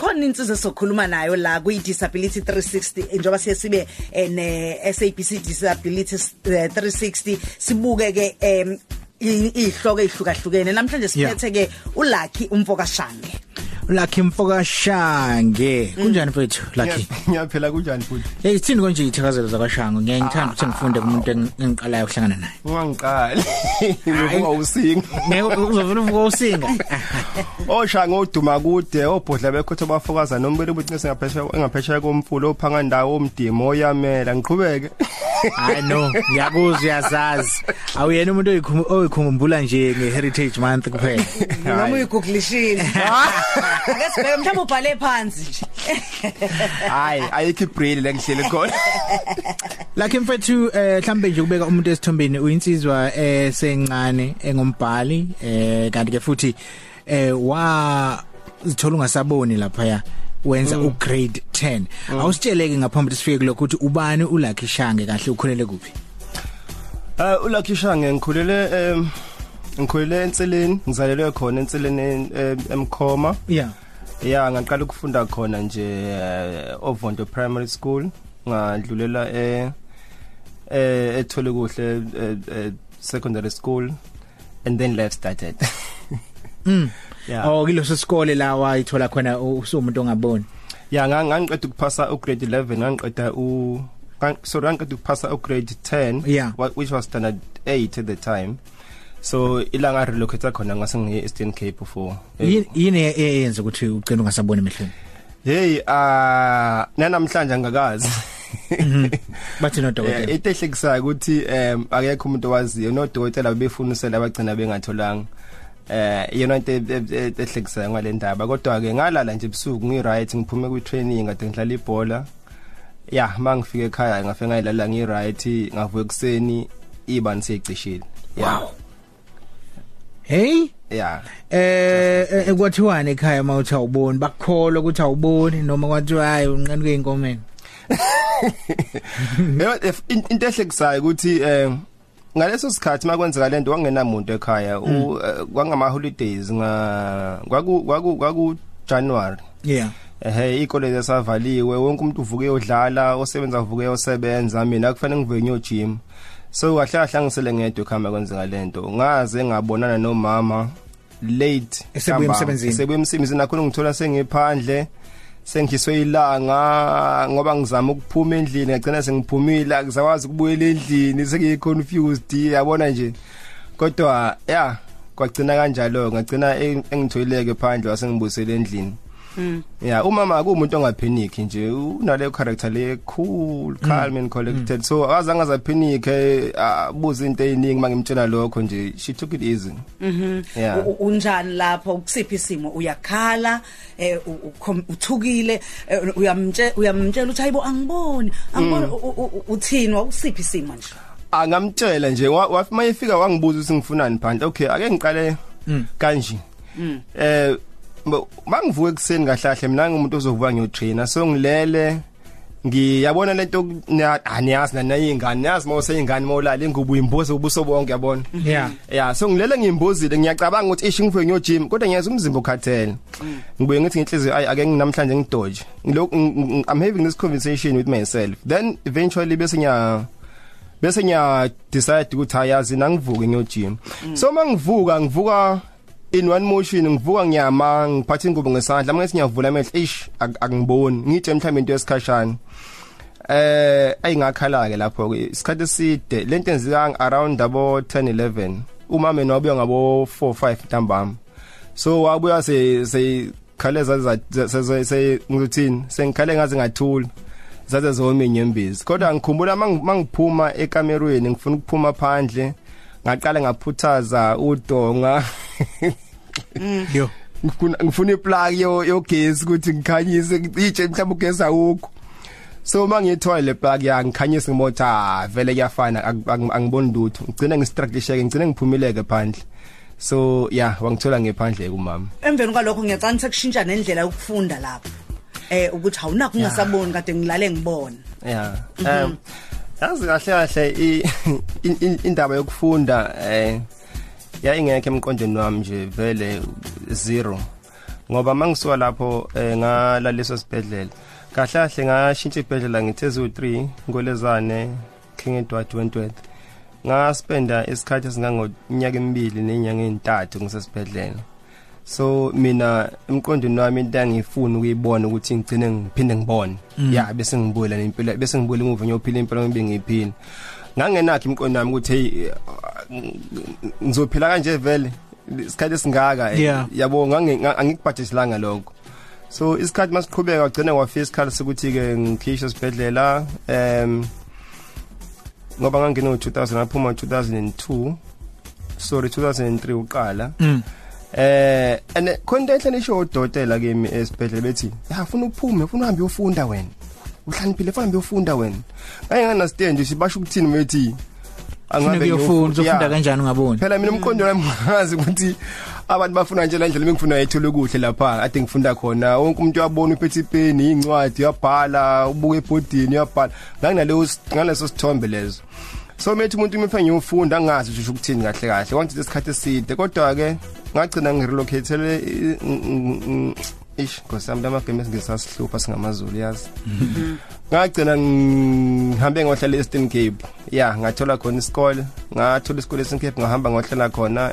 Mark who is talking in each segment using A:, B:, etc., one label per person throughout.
A: khona insizwe sokhuluma nayo la kuyi disability 360 njoba siye sibe eh, ne SABC disability eh, 360 sibuke ke ihloko ezihlukahlukene namhlanje siphethe ke uLucky umfoka Shange
B: Lucky Mfoka Shange kunjani mfethu Lucky?
C: Ngiyaphela kunjani futhi?
B: Hey sithini konje ithakazelo zakashango? Ngiyangithanda ukuthi ngifunde kumuntu engiqalayo ukuhlangana naye.
C: Ungangiqali. Ngibuka usinga
B: Ngeke uzovela uvuka usinga
C: oshanga oduma kude obhodla bekhotho bafokaza nombele ukuthi singaphesha engaphesha komfulo ophanga ndawo omdimo oyamela. Ngiqhubeke.
B: I know ngiyakuzwa uyazazi. Awuyena umuntu oyikhumbula nje ngeHeritage Month kuphela.
A: Noma uyigooglishini ake sibheke mhlawumbe ubhale phansi nje.
C: Hayi ayikho ibrain lengihlele khona.
B: Lucky mfethu eh mhlambe nje kubeka umuntu esithombeni uyinsizwa esencane engumbhali eh kanti ke futhi eh wa zithola ungasaboni lapha ya wenza u grade 10 awusitsheleke ngaphambi sifike kulokho ukuthi ubani uLucky Shange kahle ukhulele kuphi?
C: Uh uLucky Shange ngikhulele em ngikhulele enseleni ngizalelwe khona enseleni emkhoma.
B: Yeah.
C: Ya ngaqala ukufunda khona nje eh, Ovondo Primary School. Ngadlulela eh eh ethole kuhle eh, eh, secondary school and then life started.
B: Mm.
C: Yeah.
B: oh kiloso sikole la wayithola khona usumuntu ongaboni.
C: Ya ngangiqeda ukuphasa u grade 11 ngangiqeda u sorry ngangiqeda ukuphasa u grade 10
B: Yeah.
C: which was standard 8 at the time. So ilanga relocate khona ngase ngiye Eastern Cape for
B: Yini- yini eyenza ukuthi ugcina ungasaboni emehlweni?
C: Hey ah nanamhlanje angakazi.
B: Bathi no
C: Eh,
B: dokotela
C: into ehlekisayo ukuthi em akekho umuntu owaziyo. Nodokotela befunisela abagcina bengatholanga. Eh yena into e- e- ehlekisayo ngale ndaba. Kodwa ke ngalala nje ebusuku ngi right ngiphume kwi training kade ngidlala ibhola. Ya mangifika ekhaya ngafika ngayilala ngi right ngavuka ekseni ibani seyicishile ya.
B: Hey?
C: Ya
B: eh eh, kwathiwani ekhaya mawuthi awuboni? Bakholwa ukuthi awuboni noma kwathiwa hayi unqani keinkomeni
C: Yebo if- in- into ehlekisayo ukuthi eh ngaleso sikhathi makwenzeka lento kwangenamuntu ekhaya u eh, kwangama holidays nga kwaku kwaku kwaku January.
B: Yeah.
C: Ehe ikole lesavaliwe wonke umuntu uvuke uyodlala osebenza uvuke uyosebenza mina kufanele ngivuke ngiyo gym so kahle kahle ngisele ngedwa ekhaya kwenzeka lento ngaze ngabonana nomama late
B: Esebuya
C: ntambama.
B: emsebenzini.
C: esebuya emsebenzini nakhona ngithola sengiphandle sengiswe ilanga ngoba ngizama ukuphuma endlini ngagcina sengiphumile akuzakwazi ukubuyela endlini sengiconfused yabona nje kodwa ya kwagcina kanjalo ngagcina eng- engithoyileke phandle wasengibusele endlini ya umama akumuntu ongapanic nje unale character le cool calm and collected. so azange azapanic abuza into eziningi mangimtshela lokho nje she took it easy. yeah
A: U- u- unjani lapho kusiphi isimo uyakhala eh u- ukhom- uthukile eh, uyamtshela uyamtshela ukuthi hayibo angiboni angiboni u- u- u- uthini wakusiphi isimo nje
C: angamtshela nje wa- wafi mayefika wangibuza ukuthi ngifunani phandle okay ake ngiqale kanje eh bo- mangivuka ekseni kahlahle mina ngumuntu ozovuka ngiyotrainer so ngilele ngiyabona lento aniyazi nanayingane niyazi mawuse ingane mawulala ingubo imbuzo ubuso bonke yabona?
B: Yeah.
C: Ya so ngilele ngiyimbuzile ngiyacabanga ukuthi ishi ngivuke ngiyo gym kodwa ngiyazi umzimba ukhathele. Ngibuye ngithi ngenhliziyo ay ake nginamhlanje ngidoje. Ngilokhu ng- i'm having this conversation with myself. Then eventually bese ngiya bese ngiya decide ukuthi hayazi nangivuke ngiyo gym so mangivuka ngivuka in one motion ngivuka ngiyama ngiphatha ingubo ngesandla. Manje ngiyavula amehlo ish ak- angiboni ngitshe mhlawumbe into yesikhashana. Eh ayingakhala ke lapho ke isikhathi eside lento enzika around abo 10 11 umama nobuya ngabo 4 5 ntambama. So wabuya se se khaleza za se ngikuthini sengikhale ngaze ngathula zaze zome inyembezi kodwa ngikhumbula mang- mangiphuma ekamerweni ngifuna ukuphuma phandle ngaqala ngaphuthaza udonga.
B: yo.
C: Ngifuna ngifuna iplug yo yogesi ukuthi ngikhanyise ngitshe mhlawumbe ugesi awukho. So mangithola le plug ya ngikhanyisa ngimotha ah, vele kuyafana ang- ang- angiboni lutho. Ngicina ngistructlesheke ngicina ngiphumileke phandle. So yeah wangithola ngephandle kumama.
A: Emveni kwalokho ngiyacanga ukuthi kushintsha nendlela yokufunda lapho. Eh ukuthi awunakho ungasaboni kade ngilale ngibona
C: yeah um yazi kahle kahle i- i- i- indaba yokufunda eh ya ingekho emqondweni wami nje vele zero. Ngoba mangisuka lapho eh, ngalaleso sibhedlela kahle kahle ngashintsha ibhedlela ngithe 3 ngolezane King Edward Wentworth. Ngaspenda isikhathi esingangonyaka emibili nenyanga ezintathu ngisesibhedlela. So mina emqondweni wami into engifuna ukuyibona ukuthi ngigcine ngiphinde ngibone. Ya bese ngibulela nempilo bese ngibulela emuva ngiyophila impilo ngibe ngiyiphila ngangenakho imqondo wami ukuthi hey ngizophila kanje vele? Isikhathi esingaka
B: Yeah.
C: yabo ngangikubhajiselanga lokho. So isikhathi masiqhubeka wagcina wafika isikhathi sokuthi ke ngikhishwe esibhedlela em ngoba ngangena ngo2000 ngaphuma ngo2002 sorry 2003 uqala
B: Mm.
C: eh and khona into enhle nisho udokotela kimi esibhedlela bethi ya ufuna uphume ufuna uhambe uyofunda wena. Uhlaniphile ufuna uhambe uyofunda wena? Ngeke ngana stand nje basho ukuthini methi
B: Ufuna ukuyofunda uzofunda
C: Yeah.
B: kanjani ungaboni?
C: Phela mina umqondo wami ngazi ukuthi abantu bafuna nje la ndlela bengifuna ayithole kuhle lapha ade ngifunda khona. Wonke umuntu uyabona uphethe ipeni incwadi uyabhala ubuke ebhodini uyabhala. Nganaleyo ngaleso sithombe lezo so methi umuntu umepha ngiyofunda angazi ukuthi ukuthini kahle kahle kwanti isikhathi eside. Kodwa ke ngagcina ngirelocatele ish ngosami lamagame esingesasihlupha singamazulu yazi? Ngagcina ngihambe ngohlala eStern Cape. Ya ngathola khona isikole ngathola isikole eStern Cape ngahamba ngohlala khona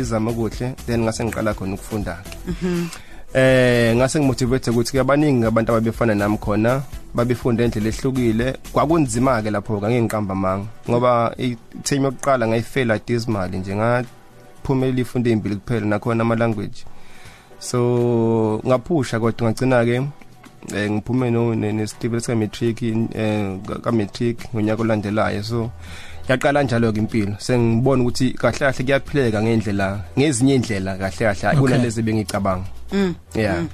C: izama kuhle then ngase ngiqala khona ukufunda ke eh ngase ngimotivate ukuthi ke abaningi abantu ababefana nami khona babefunda indlela ehlukile. Kwakunzima ke lapho ke ngiqamba manga ngoba i-term yokuqala ngayifela dismal nje ngaphumelela ifundo ezimbili kuphela nakhona ama language so ngaphusha kodwa ngagcina ke eh ngiphume no nesitible sika matric eh ka matric ngonyaka olandelayo. So yaqala njalo ke impilo. Sengibona ukuthi kahle kahle kuyaphileka ngendlela ngezinye indlela kahle kahle kunalezi bengicabanga yeah.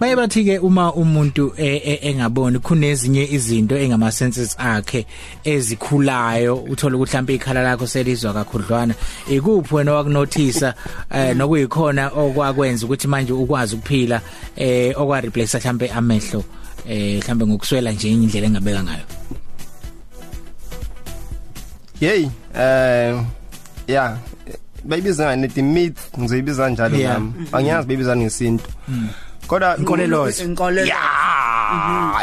B: Baye bathi ke uma umuntu e- e- engaboni kunezinye izinto engama senses akhe ezikhulayo uthola ukuthi mhlawumbe ikhala lakho selizwa kakhudlwana ikuphi wena wakunothisa eh, nokuyikhona okwakwenza ukuthi manje ukwazi ukuphila eh okwa replace mhlawumbe amehlo eh mhlawumbe ngokuswela nje indlela engabeka ngayo?
C: Hey eh yeah. Bayibiza ngani the myth ngizoyibiza njalo
B: Yeah.
C: nami. Angiyazi bayibiza ngesintu. Kodwa
B: Inkoleloze.
A: inkolelo
C: ya!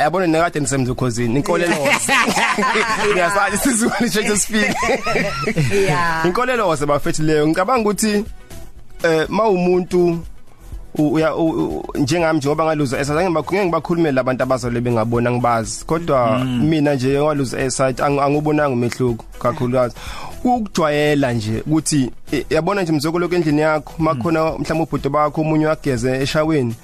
C: Yabona nekade nisemza ukhosini inkoleloze ngiyasazi sizulu shade speak
A: yeah
C: inkoleloze bafethi leyo ngicabanga ukuthi eh mawumuntu u- uya u- u- njengami njengoba ngaluza esazange ngeke ngibakhulumele labantu abazole bengabona ngibazi. Kodwa mina nje ngaluza eside angubonanga umehluko kakhulukazi. Ukujwayela nje ukuthi eh, yabona nje mzoko lokho endlini yakho makhona mhlawumbe ubhudo bakho umunye wageze eshaweni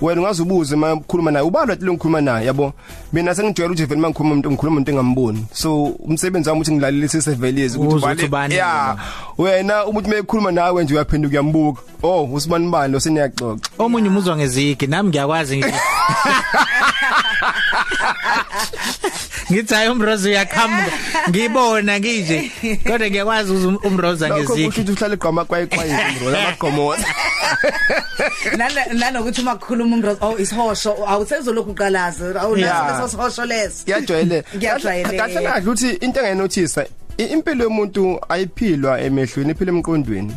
C: wena ungazubuze makhuluma naye ubalwa lo ngikhuluma naye yabo? Mina sengijwayele ukuthi vele mangikhuluma umuntu ngikhuluma umuntu engamboni. So umsebenzi wami ukuthi ngilalelise sevelezi
B: Uzwe
C: ubale-
B: ukuthi ubani
C: yeah wena umuntu mekhuluma nawe nje uyaphenduka uyambuka. Oh usibani bani lo seniyaxoxa?
B: Omunye umuzwa ngezigi nami ngiyakwazi ngithi ngithi hayi umrozo uyaqhamuka ngibona nginje kodwa ngiyakwazi uzu- umroza
C: lokho kusho
B: ngezigi
C: ukuthi uhlale igqama kwaye kwaye bro amagqomo
A: Nana- nanokuthi uma kukhuluma umrozo oh ishosho awusezolokhu uqalaza awunaso
C: Yeah.
A: leso sihosho leso
C: kuyajwayele
A: Kuyajwayeleka.
C: kahle kahle uthi into engenothisa i- impilo yomuntu ayiphilwa emehlweni iphila emqondweni.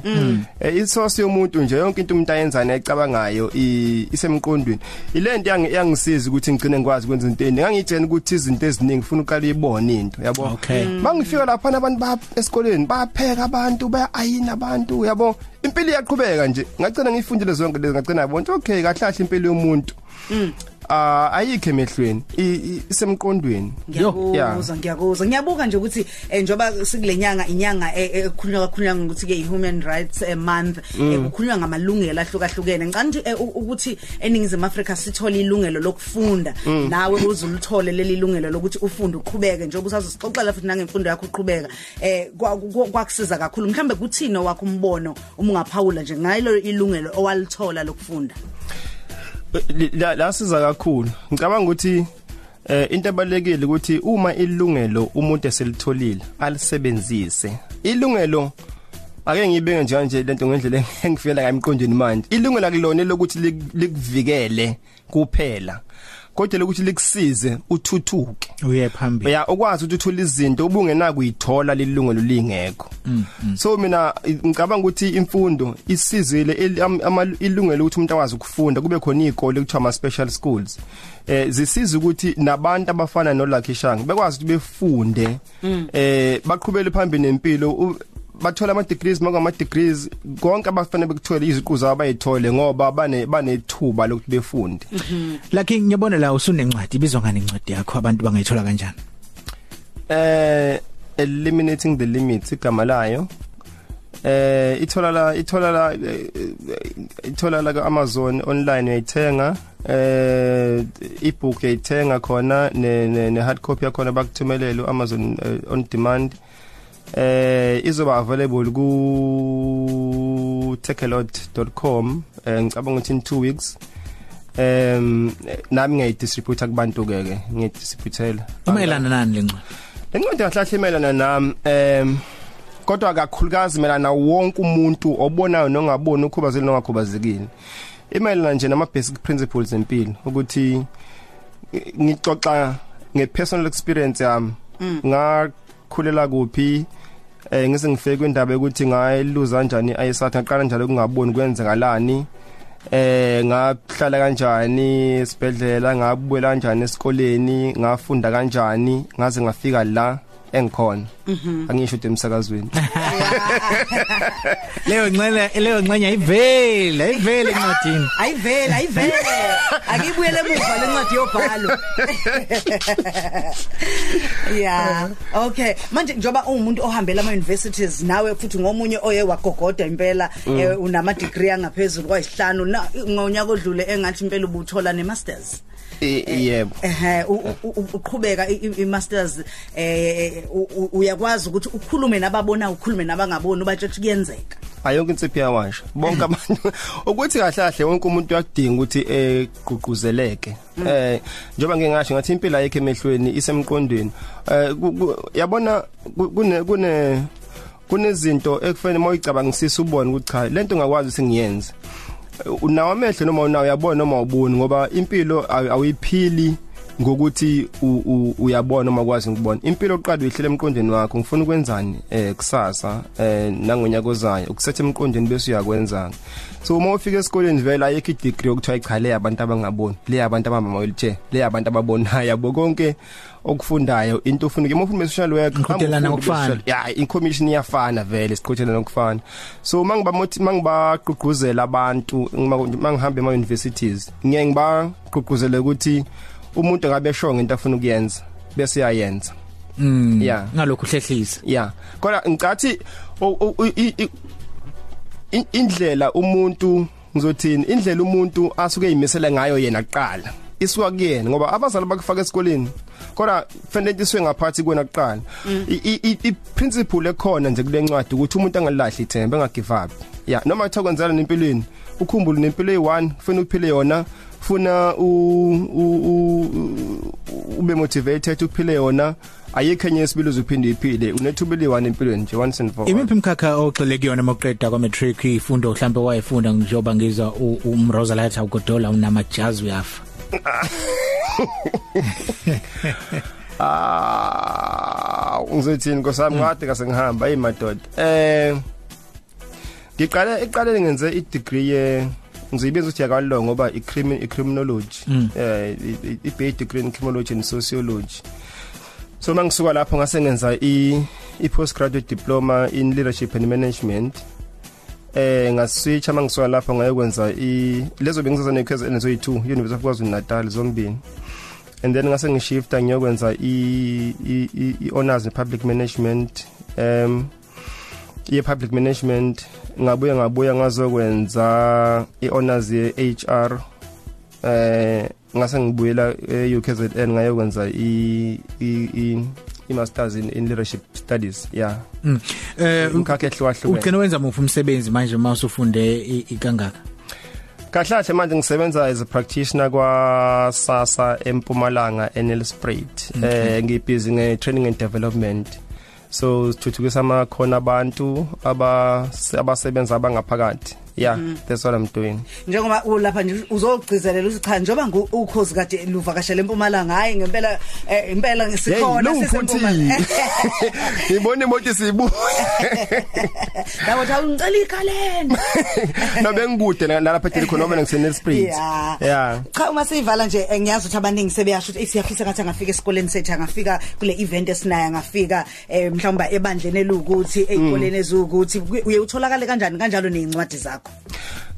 C: Eh isource yomuntu nje yonke into umuntu ayenzana ecabangayo i- isemqondweni. Ilento yangi yangisiza ukuthi ngigcine ngikwazi ukwenza into eningi ngangitshena ukuthi izinto eziningi ufuna uqala uyibone into yabo?
B: Okay.
C: mangifika lapha abantu ba esikoleni bayapheka abantu bayayina abantu yabo? Impilo iyaqhubeka nje. Ngagcina ngifundile zonke lezi ngagcina ngabona ukuthi okay kahle kahle impilo yomuntu. Ah ayikho emehlweni. I- i- isemqondweni.
A: Ngiyakuzwa ngiyakuzwa ngiyabuka nje ukuthi eh, njoba sikulenyanga inyanga eh, eh, ekhulunywa kakhulunywa ngokuthi ke i-human rights eh, month eh, kukhulunywa ngamalungelo ahlukahlukene. Ngicela nje eh, u- ukuthi eningizimu Afrika sithole ilungelo lokufunda. Nawe uzulithole leli lungelo lokuthi ufunde uqhubeke njengoba usazosixoxela futhi nangemfundo yakho uqhubeka. Eh kwa- kwa- kwakusiza kakhulu. Mhlambe kuthini wakho umbono uma ungaphawula nje ngalo ilungelo owalithola lokufunda?
C: Li- la la siza kakhulu. Ngicabanga ukuthi eh into ebalekile ukuthi uma ilungelo umuntu eselitholile alisebenzise. Ilungelo ake ngibenge nje kanje lento ngendlela engifela ngayo emqondweni manje. Ilungelo akulona lokuthi lik- likuvikele kuphela. Kodwa ukuthi likusize uthuthuke.
B: Uye phambili.
C: Ya ukwazi ukuthi uthole izinto ubungena kuyithola lilungelo lingekho so mina ngicabanga ukuthi imfundo isizile ilungelo ukuthi umuntu akwazi ukufunda. Kube khona izikole ekuthiwa ama special schools. Eh zisiza ukuthi nabantu abafana no Lucky Shang bekwazi ukuthi befunde. Eh baqhubele phambili nempilo. U- bathola ama degrees maka ama degrees konke abafanele bekuthola iziqu zabo bayithole ngoba bane banethuba lokuthi befunde.
B: Lucky ngiyabona la usunencwadi ibizwa ngani incwadi yakho? Abantu bangayithola kanjani?
C: Eh eliminating the limits igama layo. Eh ithola la ithola la eh, ithola la ku Amazon online uyayithenga. Eh ebook uyayithenga khona ne ne- ne hard copy yakhona bakuthumelela Amazon eh, on demand. eh izoba available ku takealot.com eh ngicabanga ukuthi in 2 weeks. Em nami ngiyayidistribute kubantu ke ke ngiyidistributela
B: umayelana nani lencwadi
C: Lencwadi kahlahle imelana nami em kodwa kakhulukazi melana wonke umuntu obonayo nongaboni ukhubazekile nongakhubazekile. Imelana nje nama basic principles empilo ukuthi eh, ngixoxa ngepersonal experience yami. Ngakhulela kuphi? Eh ngise ngifike kwindaba ukuthi ngayiluza kanjani ayisatha ngaqala njalo ukungaboni kwenzekalani eh ngahlala kanjani esibhedlela ngabuye kanjani esikoleni ngafunda kanjani ngaze ngafika la. Engikhona. Angisho ukuthi emsakazweni.
B: Leyo ngxele leyo ngxenye ayivele ayivele encwadini.
A: Ayivele ayivele akibuyele emuva lencwadi yobhalo. Yeah okay. Manje njoba umuntu ohambela ama universities nawe futhi ngomunye oye wagogoda impela eh, unama degree angaphezulu kwayisihlanu na ngonyaka odlule engathi impela ubuthola ne masters
C: I- yebo.
A: ehe u- u- u- uqhubeka i- i i- masters eh u- u- uyakwazi ukuthi ukhulume nababona ukhulume nabangaboni ubatsho kuyenzeka.
C: Ayonke insiphi yawasha bonke abantu. Ukuthi kahle kahle wonke umuntu uyakudinga ukuthi egqugquzeleke eh njoba ngingasho ngathi impilo ayikho emehlweni isemqondweni. Eh ku- ku- yabona ku- kune kune kunezinto ekufanele moyicabangisisa ubone ukuthi cha lento ngakwazi singiyenze unawo amehlo noma unawo uyabona noma uboni ngoba impilo awu- awuyiphili ngokuthi u- u- uyabona noma ukwazi ukubona impilo oqala uyihlele emqondweni wakho ngifuna ukwenzani eh kusasa eh nangonyaka ozayo? Ukusethe emqondweni bese uyakwenza so uma ufika esikoleni vele ayikho idegree okuthiwa ichale abantu abangaboni le abantu abamba wheelchair le abantu ababonayo yabo konke. Okufundayo into ufuna uma ufuna social work
B: Niqhudelana
C: hamba ufunde
B: ngokufana.
C: social- ya incommission iyafana vele siqhuthelana nokufana so mangiba mangibagqugquzela abantu mangihamba ema universities ngiye ngibagqugquzele ukuthi umuntu ngabe shonga into afuna ukuyenza bese yayenza
B: mm
C: Yeah.
B: ngalokho hlehlisa
C: yeah kodwa ngicathi o- o- i- i- i- in- indlela umuntu ngizothini indlela umuntu asuke eyimisela ngayo yena kuqala. Isuka kuyena ngoba abazali bakufaka esikoleni kodwa fanele iswe ngaphathi kwena kuqala. I- i i- i principle ekhona nje kule ncwadi ukuthi umuntu angalahli ithemba engagive up yeah noma kuthiwa kwenzala nempilweni ukhumbule nempilo eyi1 ufuna uphile yona funa u u- u- ube motivated uphile yona. Ayikho enye isibili uzophinde iphile unethuba eliwani empilweni nje once and for all
B: imiphi imkhakha ogxile kuyona moqeda kwa matric ifundo mhlambe wayefunda ngijoba ngizwa u- umrosalatha ugodola unamajazi uyafa.
C: ah ngizothini nkosami ngade kase ngihamba. Hey madoda. Eh ngiqale eqaleni ngenze i degree ye ngizibiza ukuthi yakalongo ngoba i criminology eh i- i BA degree in criminology and sociology. So mangisuka lapho ngase ngenza i i postgraduate diploma in leadership and management eh ngaswitcha mangisuka lapho ngayokwenza i lezo bengizaza ne KZN zo2 University of KwaZulu Natal zombini. And then ngase ngishifta ngiyokwenza i i- i i honors in public management um ye public management. Ngabuye ngabuya ngazokwenza i honors ye HR eh ngase ngibuyela e UKZN ngayokwenza i i i i masters in, in leadership studies yeah
B: Mm. eh
C: umkhakha ehlukahlukene
B: ugcina wenza muphi umsebenzi manje mawusufunde i- ikangaka
C: Kahlahle manje ngisebenza as a practitioner kwa SASSA eMpumalanga eNelspruit. Eh ngibhizi nge training and development. So sithuthukisa amakhono abantu aba abasebenza abangaphakathi yeah that's what i'm doing.
A: Njengoba ulapha nje uzogcizelela uthi cha njoba ukhozi kade luvakashela empumalanga hayi ngempela eh, impela ngisikhona
C: sisempuma ngibona imoto siyibuya
A: Yabo cha ngicela ikhalenda
C: nobe ngikude nalapha phela khona ngoba ngisenelspring
A: Yeah.
C: yeah.
A: Cha uma siyivala nje eh, ngiyazi ukuthi abaningi sebeyasho ukuthi siyafisa ngathi angafika esikoleni sethu angafika kule event esinayo angafika eh, mhlawumbe ebandleni elukuthi ezikoleni ezukuthi. Uye utholakale kanjani kanjalo nezincwadi zakho?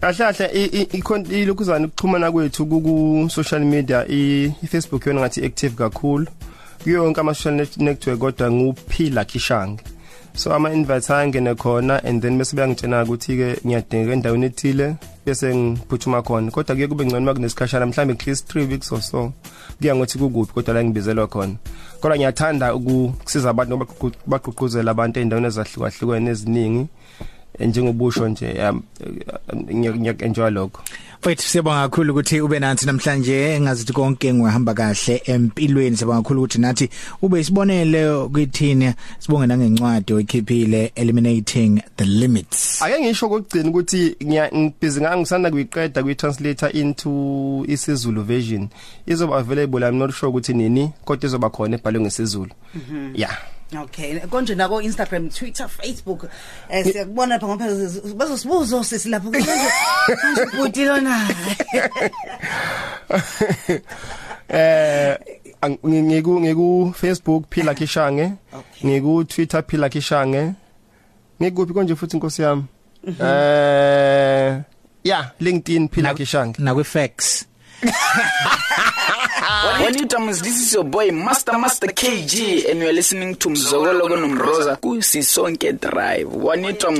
C: Kahle kahle ilokhuzana ukuxhumana kwethu ku social media i Facebook yona ngathi active kakhulu. Kuyo yonke ama social network kodwa nguphila kishange so ama invites angene khona and then bese bayangitshena ukuthi ke ngiyadinga endaweni ethile bese ngiphuthuma khona. Kodwa kuye kube ngcono makunesikhashana mhlambe at least 3 weeks or so kuya ngokuthi kukuphi kodwa la ngibizelwa khona. Kodwa ngiyathanda ukusiza abantu ngoba baqhuquzela abantu endaweni ezahlukahlukene eziningi. Njengobusho nje um, ngiyakenjoy lokho.
B: Mfethu siyabonga kakhulu ukuthi ube nathi namhlanje. Engazithi konke ngihamba kahle empilweni. Siyabonga kakhulu ukuthi nathi ube isibonele kwithina sibonge nangencwadi oyikhiphile eliminating the limits.
C: Ake ngisho kokugcina ukuthi ngibhizi ngangisanda kuyiqeda kuyitranslator into isiZulu version. Izoba available i'm not sure ukuthi nini kodwa izoba khona ebhalwe ngesizulu. Yeah.
A: Okay. Konje nako Instagram Twitter Facebook eh siyakubona lapha ngapha bazosibuzo sesilapho konje konje bhuti lona
C: eh ngiku ngiku Facebook phila kishange ngiku Twitter phila kishange ngikuphi konje futhi inkosi yami? Eh yeah LinkedIn phila kishange
B: na kwi fax
D: When you tell this is your boy Master Master KG and you are listening to Mzogolo Nomroza ku Sisonke Drive. You tell